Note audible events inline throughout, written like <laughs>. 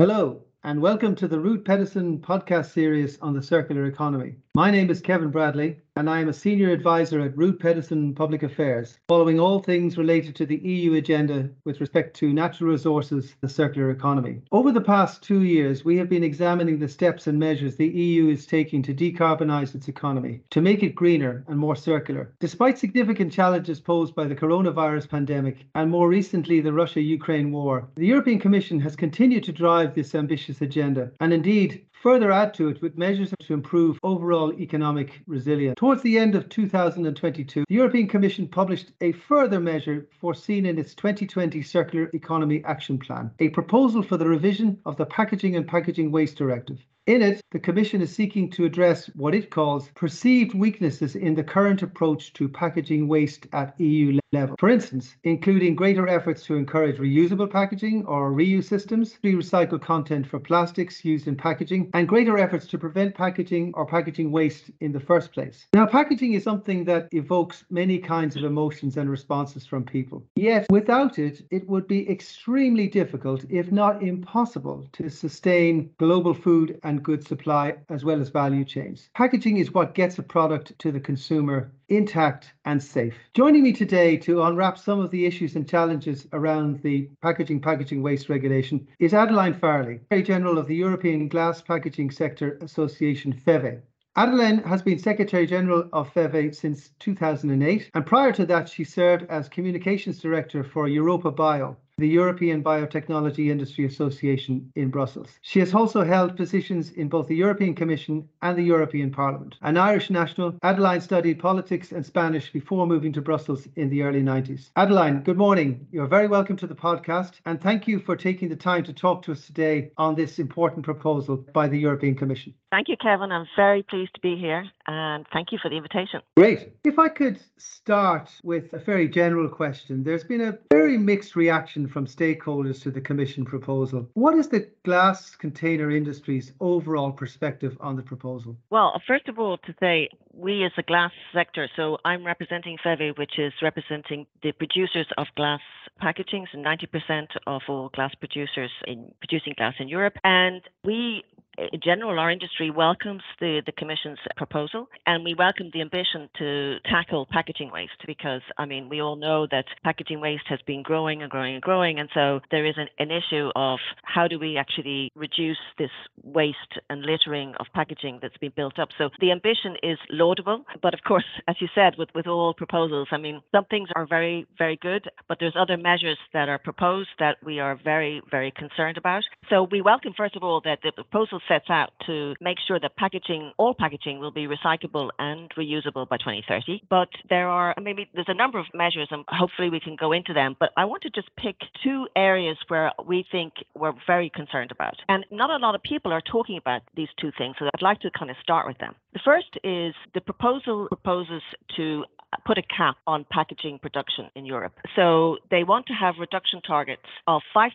Hello, and welcome to the Rud Pedersen podcast series on the circular economy. My name is Kevin Bradley, and I am a senior advisor at Rud Pedersen Public Affairs, following all things related to the EU agenda with respect to natural resources, the circular economy. Over the past two years, we have been examining the steps and measures the EU is taking to decarbonise its economy, to make it greener and more circular. Despite significant challenges posed by the coronavirus pandemic and more recently the Russia Ukraine war, the European Commission has continued to drive this ambitious agenda and indeed further add to it with measures to improve overall economic resilience. Towards the end of 2022, the European Commission published a further measure foreseen in its 2020 Circular Economy Action Plan, a proposal for the revision of the Packaging and Packaging Waste Directive. In it, the Commission is seeking to address what it calls perceived weaknesses in the current approach to packaging waste at EU level. For instance, including greater efforts to encourage reusable packaging or reuse systems, re recycled content for plastics used in packaging, and greater efforts to prevent packaging or packaging waste in the first place. Now, packaging is something that evokes many kinds of emotions and responses from people. Yet, without it, it would be extremely difficult, if not impossible, to sustain global food and good supply as well as value chains. Packaging is what gets a product to the consumer intact and safe. Joining me today to unwrap some of the issues and challenges around the packaging packaging waste regulation is Adeline Farrelly, Secretary General of the European Glass Packaging Sector Association FEVE. Adeline has been Secretary General of FEVE since 2008, and prior to that, she served as Communications Director for EuropaBio, the European Biotechnology Industry Association in Brussels. She has also held positions in both the European Commission and the European Parliament. An Irish national, Adeline studied politics and Spanish before moving to Brussels in the early 90s. Adeline, good morning. You're very welcome to the podcast, and thank you for taking the time to talk to us today on this important proposal by the European Commission. Thank you, Kevin. I'm very pleased to be here, and thank you for the invitation. Great. If I could start with a very general question, there's been a very mixed reaction from stakeholders to the Commission proposal. What is the glass container industry's overall perspective on the proposal? Well, first of all, to say we as a glass sector, so I'm representing FEVE, which is representing the producers of glass packaging, so 90% of all glass producers in producing glass in Europe. And we in general, our industry welcomes the, the Commission's proposal and we welcome the ambition to tackle packaging waste because, I mean, we all know that packaging waste has been growing and growing and growing. And so there is an, an issue of how do we actually reduce this waste and littering of packaging that's been built up. So the ambition is laudable. But of course, as you said, with, with all proposals, I mean, some things are very, very good, but there's other measures that are proposed that we are very, very concerned about. So we welcome, first of all, that the proposal sets out to make sure that packaging, all packaging, will be recyclable and reusable by 2030. But there are maybe there's a number of measures, and hopefully we can go into them. But I want to just pick two areas where we think we're very concerned about, and not a lot of people are talking about these two things. So I'd like to kind of start with them. The first is the proposal proposes to put a cap on packaging production in Europe. So they want to have reduction targets of 5%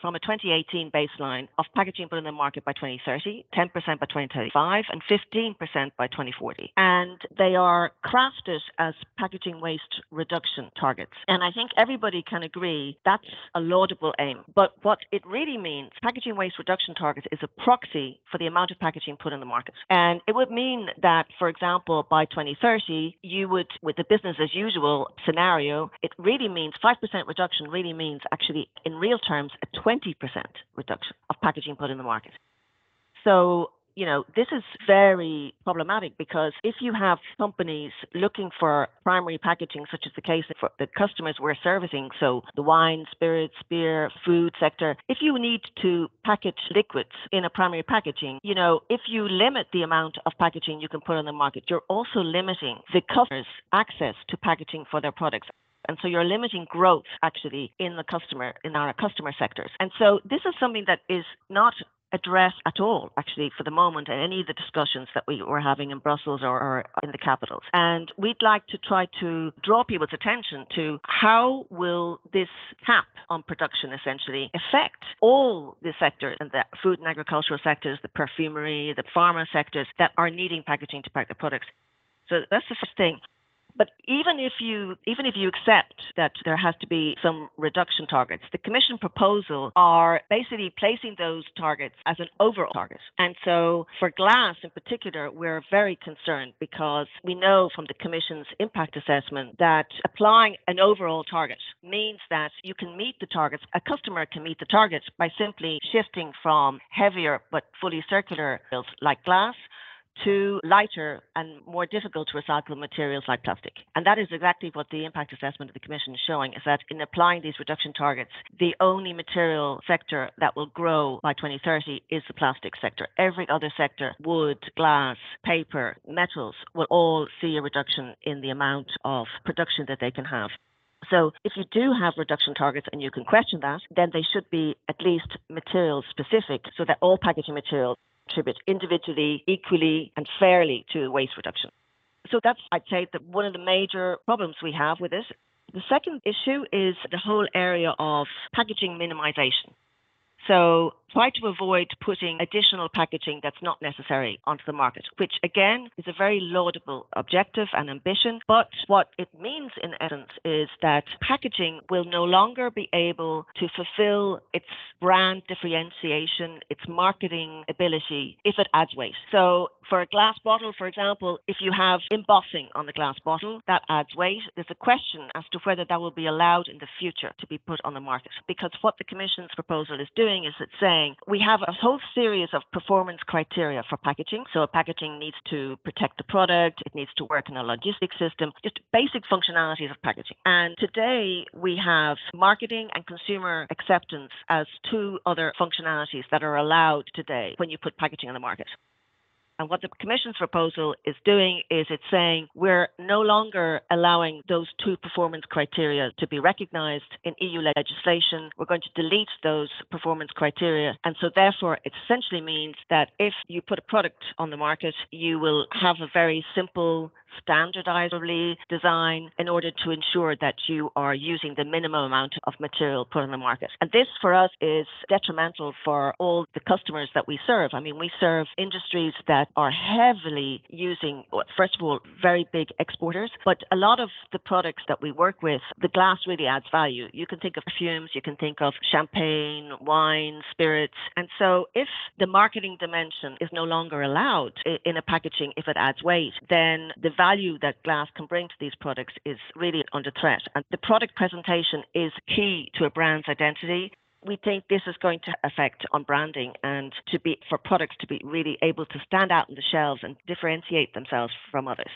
from a 2018 baseline of packaging put in the market by 2030, 10% by 2035, and 15% by 2040. And they are crafted as packaging waste reduction targets. And I think everybody can agree that's a laudable aim. But what it really means, packaging waste reduction targets is a proxy for the amount of packaging put in the market. And it would mean that, for example, by 2030, you would with the business as usual scenario, it really means 5% reduction really means actually in real terms a 20% reduction of packaging put in the market. So you know, this is very problematic because if you have companies looking for primary packaging, such as the case for the customers we're servicing, so the wine, spirits, beer, food sector, if you need to package liquids in a primary packaging, you know, if you limit the amount of packaging you can put on the market, you're also limiting the customers' access to packaging for their products. And so you're limiting growth actually in the customer, in our customer sectors. And so this is something that is not address at all, actually, for the moment, in any of the discussions that we were having in Brussels or, or, in the capitals. And we'd like to try to draw people's attention to how will this cap on production essentially affect all the sectors, and the food and agricultural sectors, the perfumery, the pharma sectors that are needing packaging to pack their products. So that's the first thing. But even if you even if you accept that there has to be some reduction targets, the Commission proposal are basically placing those targets as an overall target. And so for glass in particular, we're very concerned because we know from the Commission's impact assessment that applying an overall target means that you can meet the targets, a customer can meet the targets by simply shifting from heavier but fully circular bills like glass to lighter and more difficult to recycle materials like plastic. And that is exactly what the impact assessment of the Commission is showing is that in applying these reduction targets, the only material sector that will grow by 2030 is the plastic sector. Every other sector, wood, glass, paper, metals, will all see a reduction in the amount of production that they can have. So if you do have reduction targets and you can question that, then they should be at least material specific so that all packaging materials contribute individually, equally, and fairly to waste reduction. So that's, I'd say, that one of the major problems we have with this. The second issue is the whole area of packaging minimization. So try to avoid putting additional packaging that's not necessary onto the market, which again is a very laudable objective and ambition. But what it means in essence is that packaging will no longer be able to fulfill its brand differentiation, its marketing ability if it adds weight. So for a glass bottle, for example, if you have embossing on the glass bottle, that adds weight. There's a question as to whether that will be allowed in the future to be put on the market. Because what the Commission's proposal is doing is it's saying we have a whole series of performance criteria for packaging. So a packaging needs to protect the product, it needs to work in a logistics system, just basic functionalities of packaging. And today we have marketing and consumer acceptance as two other functionalities that are allowed today when you put packaging on the market. And what the Commission's proposal is doing is it's saying we're no longer allowing those two performance criteria to be recognized in EU legislation. We're going to delete those performance criteria. And so, therefore, it essentially means that if you put a product on the market, you will have a very simple standardizably design in order to ensure that you are using the minimum amount of material put on the market. And this for us is detrimental for all the customers that we serve. I mean, we serve industries that are heavily using, first of all, very big exporters, but a lot of the products that we work with, the glass really adds value. You can think of perfumes, you can think of champagne, wine, spirits. And so if the marketing dimension is no longer allowed in a packaging if it adds weight, then the value that glass can bring to these products is really under threat. And the product presentation is key to a brand's identity we think this is going to affect on branding and to be for products to be really able to stand out on the shelves and differentiate themselves from others.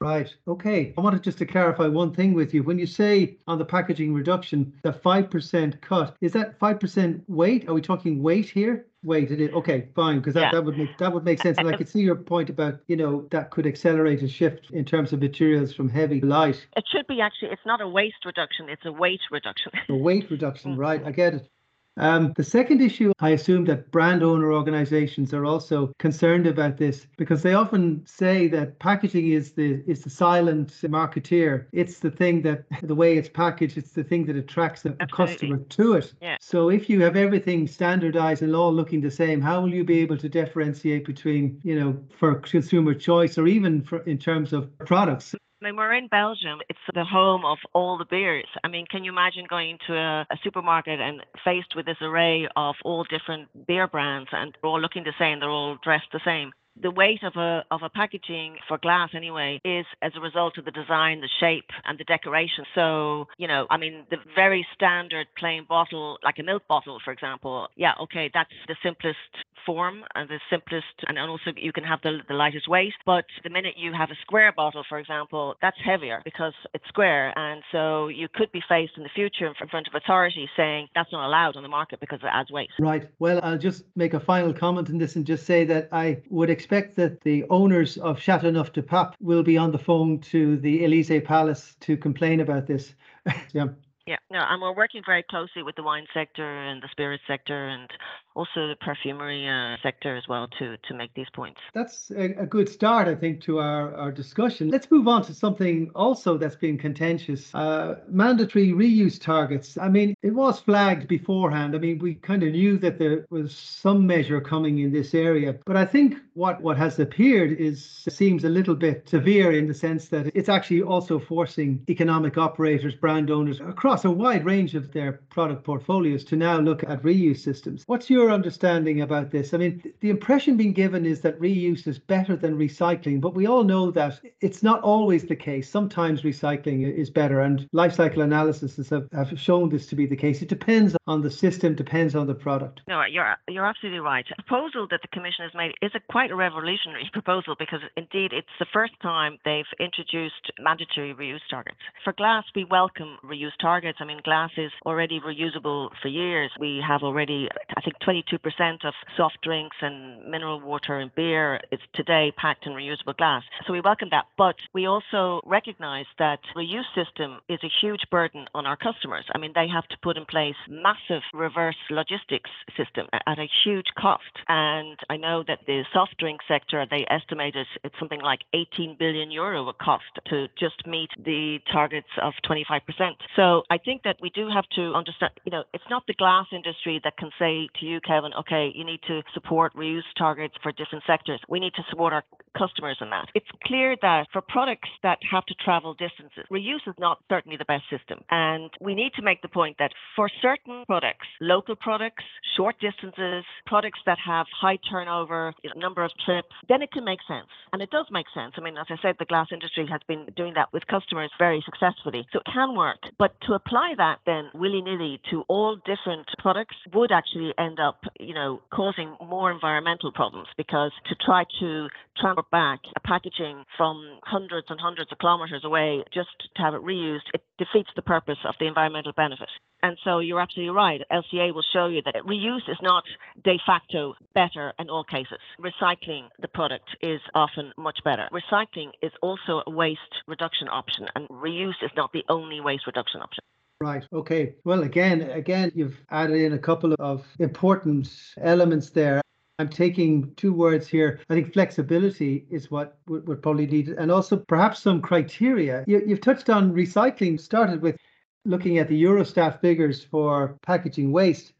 Right. Okay. I wanted just to clarify one thing with you. When you say on the packaging reduction, the 5% cut, is that 5% weight? Are we talking weight here? Weight it is. Okay, fine, because that, yeah. that would make that would make sense. And I <laughs> could see your point about, you know, that could accelerate a shift in terms of materials from heavy to light. It should be actually it's not a waste reduction, it's a weight reduction. A weight reduction, <laughs> mm. right. I get it. Um, the second issue, I assume that brand owner organizations are also concerned about this because they often say that packaging is the is the silent marketeer. It's the thing that <laughs> the way it's packaged, it's the thing that attracts the customer to it. Yeah. So if you have everything standardized and all looking the same, how will you be able to differentiate between, you know, for consumer choice or even for in terms of products? I mean, we're in Belgium. It's the home of all the beers. I mean, can you imagine going to a, a, supermarket and faced with this array of all different beer brands and they're all looking the same, they're all dressed the same? The weight of a of a packaging for glass anyway is as a result of the design, the shape, and the decoration. So you know, I mean, the very standard plain bottle, like a milk bottle, for example. Yeah, okay, that's the simplest form and the simplest, and also you can have the, the lightest weight. But the minute you have a square bottle, for example, that's heavier because it's square. And so you could be faced in the future in front of authorities saying that's not allowed on the market because it adds weight. Right. Well, I'll just make a final comment on this and just say that I would expect that the owners of Chateauneuf du Pape will be on the phone to the Elysee Palace to complain about this. <laughs> yeah. Yeah, no, and we're working very closely with the wine sector and the spirit sector and also the perfumery uh, sector as well to, to make these points. That's a, a, good start, I think, to our, our discussion. Let's move on to something also that's been contentious uh, mandatory reuse targets. I mean, it was flagged beforehand. I mean, we kind of knew that there was some measure coming in this area, but I think what, what has appeared is seems a little bit severe in the sense that it's actually also forcing economic operators, brand owners across a wide range of their product portfolios to now look at reuse systems. What's your understanding about this? I mean, the impression being given is that reuse is better than recycling, but we all know that it's not always the case. Sometimes recycling is better, and life cycle analysis have, have shown this to be the case. It depends on the system, depends on the product. No, you're you're absolutely right. The proposal that the Commission has made is a quite a revolutionary <laughs> proposal because indeed it's the first time they've introduced mandatory reuse targets. For glass, we welcome reuse targets. I mean, glass is already reusable for years. We have already, I think, 22% of soft drinks and mineral water and beer is today packed in reusable glass. So we welcome that. But we also recognize that the reuse system is a huge burden on our customers. I mean, they have to put in place massive reverse logistics system at a huge cost. And I know that the soft drink sector, they estimated it's something like 18 billion euro a cost to just meet the targets of 25%. So I think that we do have to understand, you know, it's not the glass industry that can say to you, Kevin, okay, you need to support reuse targets for different sectors. We need to support our customers in that. It's clear that for products that have to travel distances, reuse is not certainly the best system. And we need to make the point that for certain products, local products, short distances, products that have high turnover, you know, number of trips, then it can make sense. And it does make sense. I mean, as I said, the glass industry has been doing that with customers very successfully. So it can work. But to apply that then willy nilly to all different products would actually end up, you know, causing more environmental problems because to try to transport back a packaging from hundreds and hundreds of kilometers away just to have it reused, it defeats the purpose of the environmental benefit. And so you're absolutely right. LCA will show you that reuse is not de facto better in all cases. Recycling the product is often much better. Recycling is also a waste reduction option, and reuse is not the only waste reduction option. Right. Okay. Well, again, again, you've added in a couple of important elements there. I'm taking two words here. I think flexibility is what would, probably need, and also perhaps some criteria. You, you've touched on recycling. Started with looking at the Eurostat figures for packaging waste,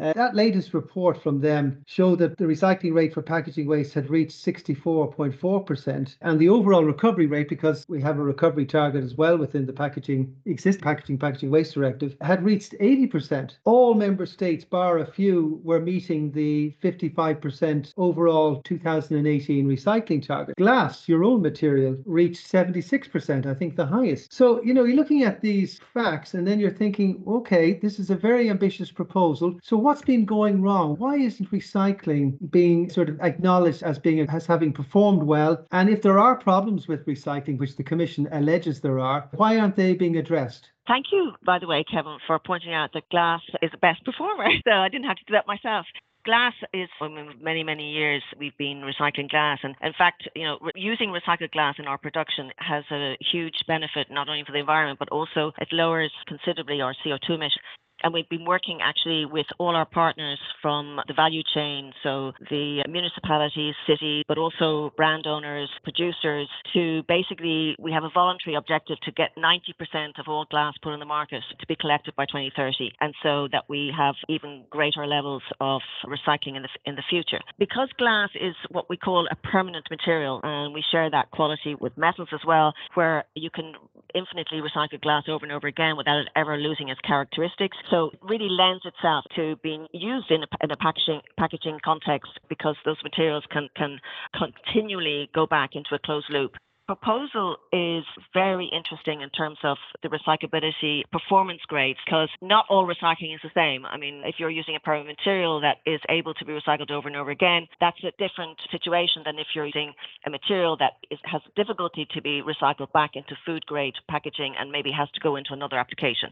uh, that latest report from them showed that the recycling rate for packaging waste had reached 64.4%, and the overall recovery rate, because we have a recovery target as well within the packaging existing packaging packaging waste directive, had reached 80%. All member states, bar a few, were meeting the 55% overall 2018 recycling target. Glass, your own material, reached 76%, I think the highest. So you know, you're looking at these facts, and then you're thinking, okay, this is a very ambitious proposal. So what what's been going wrong? Why isn't recycling being sort of acknowledged as being as having performed well? And if there are problems with recycling, which the Commission alleges there are, why aren't they being addressed? Thank you, by the way, Kevin, for pointing out that glass is the best performer. <laughs> So I didn't have to do that myself glass is for many many years we've been recycling glass and in fact you know re- using recycled glass in our production has a huge benefit not only for the environment but also it lowers considerably our co2 emissions and we've been working actually with all our partners from the value chain, so the municipalities, cities, but also brand owners, producers, to basically, we have a voluntary objective to get 90% of all glass put on the market to be collected by 2030. And so that we have even greater levels of recycling in the, in the future. Because glass is what we call a permanent material, and we share that quality with metals as well, where you can infinitely recycle glass over and over again without it ever losing its characteristics. So it really lends itself to being used in a, in a packaging packaging context because those materials can can continually go back into a closed loop proposal is very interesting in terms of the recyclability performance grades because not all recycling is the same. I mean, if you're using a permanent material that is able to be recycled over and over again, that's a different situation than if you're using a material that is, has difficulty to be recycled back into food grade packaging and maybe has to go into another application.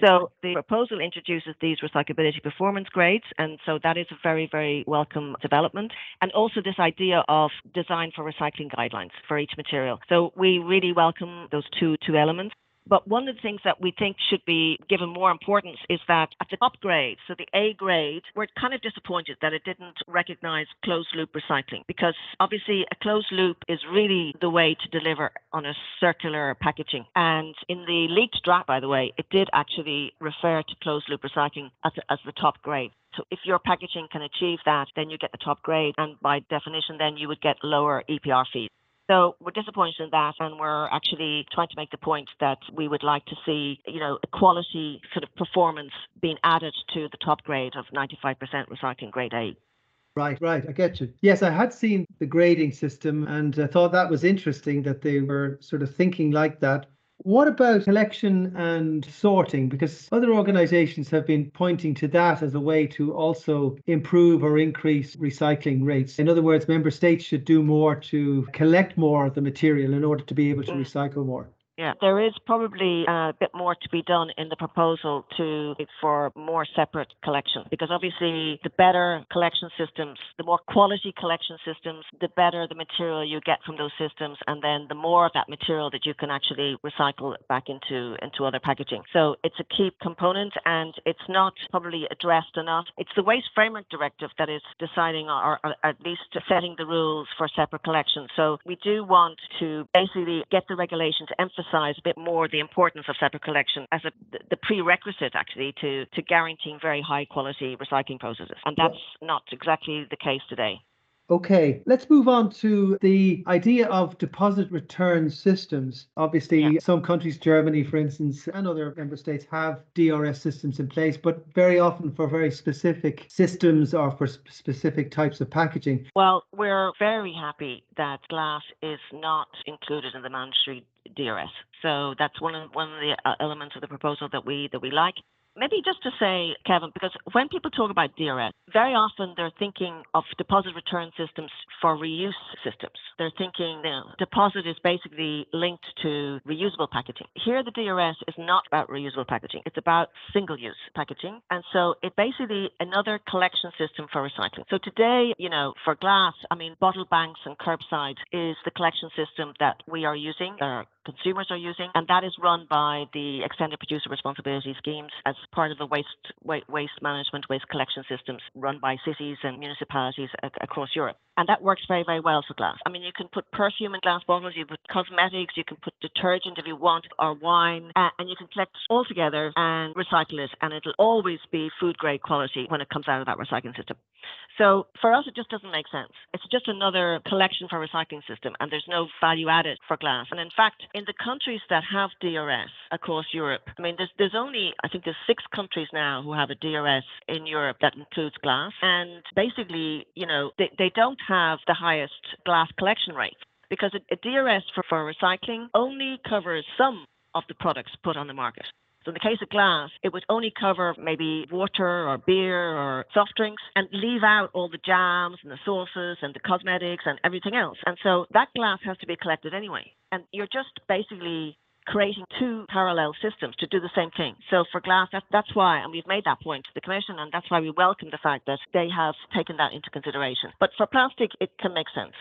So the proposal introduces these recyclability performance grades, and so that is a very, very welcome development. And also this idea of design for recycling guidelines for each material. So we really welcome those two two elements. But one of the things that we think should be given more importance is that at the top grade, so the A grade, we're kind of disappointed that it didn't recognize closed loop recycling because obviously a closed loop is really the way to deliver on a circular packaging. And in the leaked draft, by the way, it did actually refer to closed loop recycling as, as the top grade. So if your packaging can achieve that, then you get the top grade, and by definition, then you would get lower EPR fees. So we're disappointed in that, and we're actually trying to make the point that we would like to see, you know, quality sort of performance being added to the top grade of 95% recycling grade A. Right, right. I get you. Yes, I had seen the grading system and I thought that was interesting that they were sort of thinking like that. What about collection and sorting? Because other organizations have been pointing to that as a way to also improve or increase recycling rates. In other words, member states should do more to collect more of the material in order to be able to recycle more. Yeah, there is probably uh, a bit more to be done in the proposal to for more separate collection because obviously the better collection systems, the more quality collection systems, the better the material you get from those systems, and then the more of that material that you can actually recycle back into into other packaging. So it's a key component, and it's not probably addressed enough. It's the Waste Framework Directive that is deciding or, or at least setting the rules for separate collection. So we do want to basically get the regulation to emphasize emphasize a bit more the importance of separate collection as a, the prerequisite actually to, to guaranteeing very high quality recycling processes. And that's not exactly the case today. Okay, let's move on to the idea of deposit return systems. Obviously, yeah. some countries, Germany, for instance, and other member states have DRS systems in place, but very often for very specific systems or for specific types of packaging. Well, we're very happy that glass is not included in the mandatory DRS. So that's one of one of the uh, elements of the proposal that we that we like. Maybe just to say, Kevin, because when people talk about DRS, very often they're thinking of deposit return systems for reuse systems. They're thinking you know, deposit is basically linked to reusable packaging. Here, the DRS is not about reusable packaging. It's about single-use packaging. And so it's basically another collection system for recycling. So today, you know, for glass, I mean, bottle banks and curbside is the collection system that we are using, our consumers are using, and that is run by the extended producer responsibility schemes as part of the waste waste management, waste collection systems run by cities and municipalities across Europe. And that works very, very well for glass. I mean, you can put perfume in glass bottles, you put cosmetics, you can put detergent if you want, or wine, uh, and you can collect all together and recycle it, and it'll always be food grade quality when it comes out of that recycling system. So for us, it just doesn't make sense. It's just another collection for recycling system, and there's no value added for glass. And in fact, in the countries that have DRS across Europe, I mean, there's there's only I think there's six countries now who have a DRS in Europe that includes glass, and basically, you know, they, they don't have the highest glass collection rate because a, a DRS for, for recycling only covers some of the products put on the market. So in the case of glass, it would only cover maybe water or beer or soft drinks and leave out all the jams and the sauces and the cosmetics and everything else. And so that glass has to be collected anyway. And you're just basically creating two parallel systems to do the same thing. So for glass, that, that's why, and we've made that point to the Commission, and that's why we welcome the fact that they have taken that into consideration. But for plastic, it can make sense.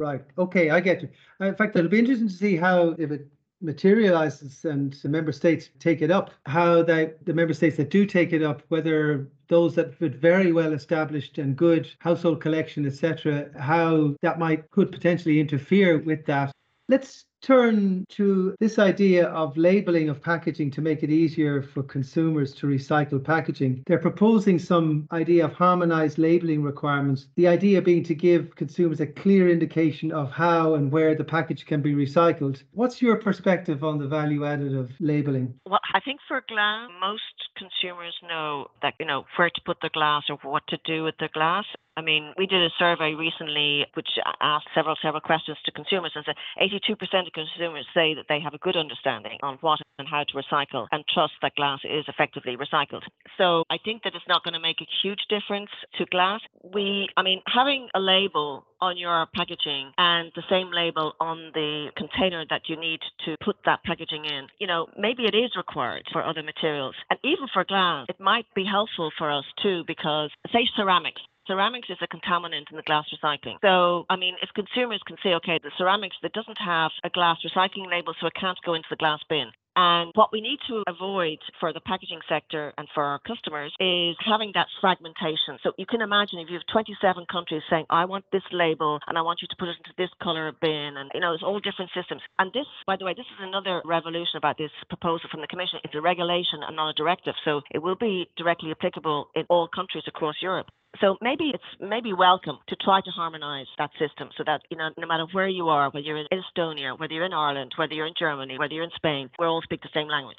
Right. Okay, I get you. Uh, in fact, it'll be interesting to see how, if it materializes and the member states take it up, how they, the member states that do take it up, whether those that with very well established and good household collection, etc., how that might could potentially interfere with that. Let's turn to this idea of labeling of packaging to make it easier for consumers to recycle packaging. They're proposing some idea of harmonized labeling requirements, the idea being to give consumers a clear indication of how and where the package can be recycled. What's your perspective on the value added of labeling? Well, I think for glass, most consumers know that, you know, where to put the glass or what to do with the glass. I mean, we did a survey recently which asked several, several questions to consumers and said 82% of consumers say that they have a good understanding on what and how to recycle and trust that glass is effectively recycled. So I think that it's not going to make a huge difference to glass. We, I mean, having a label on your packaging and the same label on the container that you need to put that packaging in, you know, maybe it is required for other materials. And even for glass, it might be helpful for us too because, say, ceramics ceramics is a contaminant in the glass recycling. So, I mean, if consumers can say, okay, the ceramics that doesn't have a glass recycling label, so it can't go into the glass bin, And what we need to avoid for the packaging sector and for our customers is having that fragmentation. So you can imagine if you have 27 countries saying, I want this label and I want you to put it into this color bin, and you know, it's all different systems. And this, by the way, this is another revolution about this proposal from the Commission. It's a regulation and not a directive. So it will be directly applicable in all countries across Europe. So maybe it's maybe welcome to try to harmonise that system so that you know no matter where you are, whether you're in Estonia, whether you're in Ireland, whether you're in Germany, whether you're in Spain, we all speak the same language.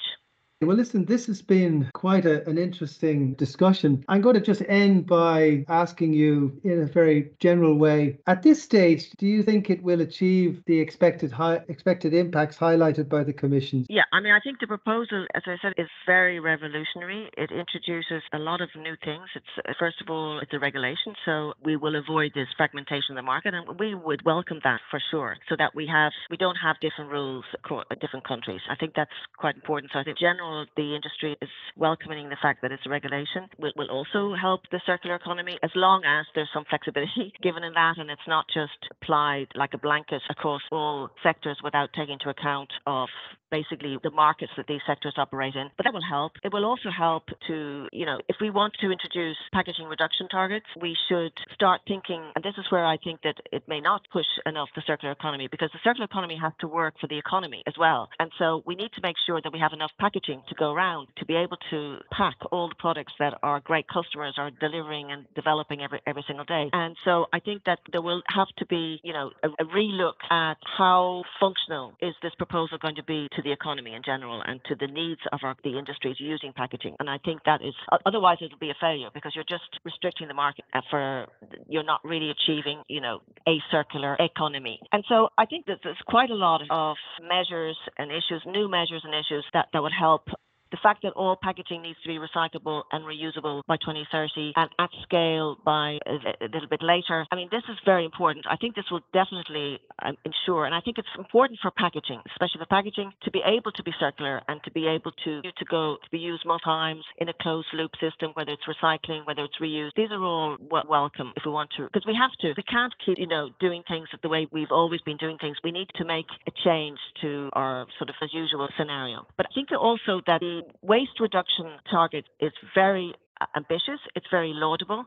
Well, listen, this has been quite a, an interesting discussion. I'm going to just end by asking you in a very general way. At this stage, do you think it will achieve the expected expected impacts highlighted by the Commission? Yeah, I mean, I think the proposal, as I said, is very revolutionary. It introduces a lot of new things. It's first of all, it's a regulation, so we will avoid this fragmentation of the market, and we would welcome that for sure, so that we have we don't have different rules across different countries. I think that's quite important. So I think general the industry is welcoming the fact that it's a regulation. Will, will also help the circular economy as long as there's some flexibility <laughs> given in that and it's not just applied like a blanket across all sectors without taking into account of basically the markets that these sectors operate in. But that will help. It will also help to, you know, if we want to introduce packaging reduction targets, we should start thinking, and this is where I think that it may not push enough the circular economy because the circular economy has to work for the economy as well. And so we need to make sure that we have enough packaging to go around to be able to pack all the products that our great customers are delivering and developing every every single day. And so I think that there will have to be, you know, a, a relook at how functional is this proposal going to be to the economy in general and to the needs of our, the industries using packaging. And I think that is otherwise it'll be a failure because you're just restricting the market uh, for you're not really achieving, you know, a circular economy. And so I think that there's quite a lot of measures and issues, new measures and issues that, that would help the fact that all packaging needs to be recyclable and reusable by 2030 and at scale by a, little bit later. I mean, this is very important. I think this will definitely um, ensure, and I think it's important for packaging, especially for packaging, to be able to be circular and to be able to to go to be used multiple times in a closed loop system, whether it's recycling, whether it's reuse. These are all w- welcome if we want to, because we have to. We can't keep, you know, doing things the way we've always been doing things. We need to make a change to our sort of as usual scenario. But I think also that the waste reduction target is very uh, ambitious, it's very laudable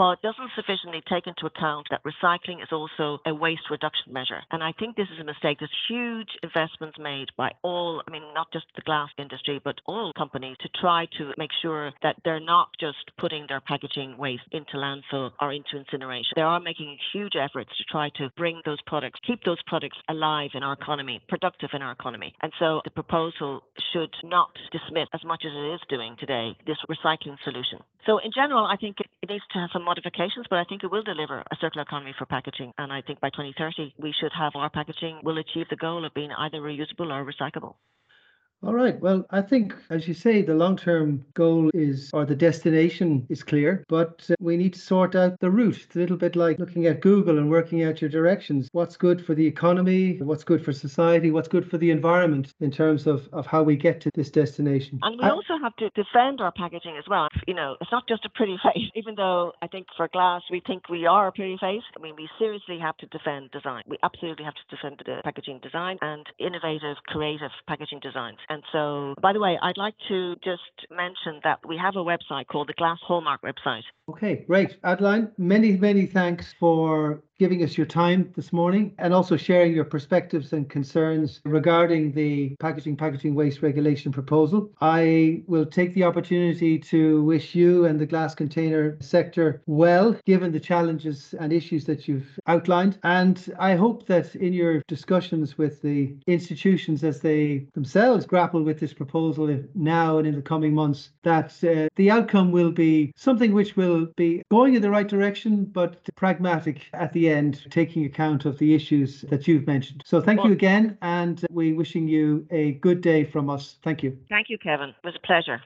but doesn't sufficiently take into account that recycling is also a waste reduction measure. And I think this is a mistake. There's huge investments made by all, I mean, not just the glass industry, but all companies to try to make sure that they're not just putting their packaging waste into landfill or into incineration. They are making huge efforts to try to bring those products, keep those products alive in our economy, productive in our economy. And so the proposal should not dismiss, as much as it is doing today, this recycling solution. So in general, I think needs to have some modifications, but I think it will deliver a circular economy for packaging. And I think by 2030, we should have our packaging will achieve the goal of being either reusable or recyclable. All right. Well, I think, as you say, the long term goal is, or the destination is clear, but uh, we need to sort out the route. It's a little bit like looking at Google and working out your directions. What's good for the economy? What's good for society? What's good for the environment in terms of, of how we get to this destination? And we I, also have to defend our packaging as well. You know, it's not just a pretty <laughs> face, even though I think for glass, we think we are a pretty face. I mean, we seriously have to defend design. We absolutely have to defend the packaging design and innovative, creative packaging designs. And so, by the way, I'd like to just mention that we have a website called the Glass Hallmark website. Okay, great. Adeline, many, many thanks for giving us your time this morning and also sharing your perspectives and concerns regarding the packaging packaging waste regulation proposal. I will take the opportunity to wish you and the glass container sector well, given the challenges and issues that you've outlined. And I hope that in your discussions with the institutions as they themselves grapple with this proposal now and in the coming months, that uh, the outcome will be something which will be going in the right direction, but pragmatic at the end, taking account of the issues that you've mentioned. So thank well, you again, and we're wishing you a good day from us. Thank you. Thank you, Kevin. It was a pleasure.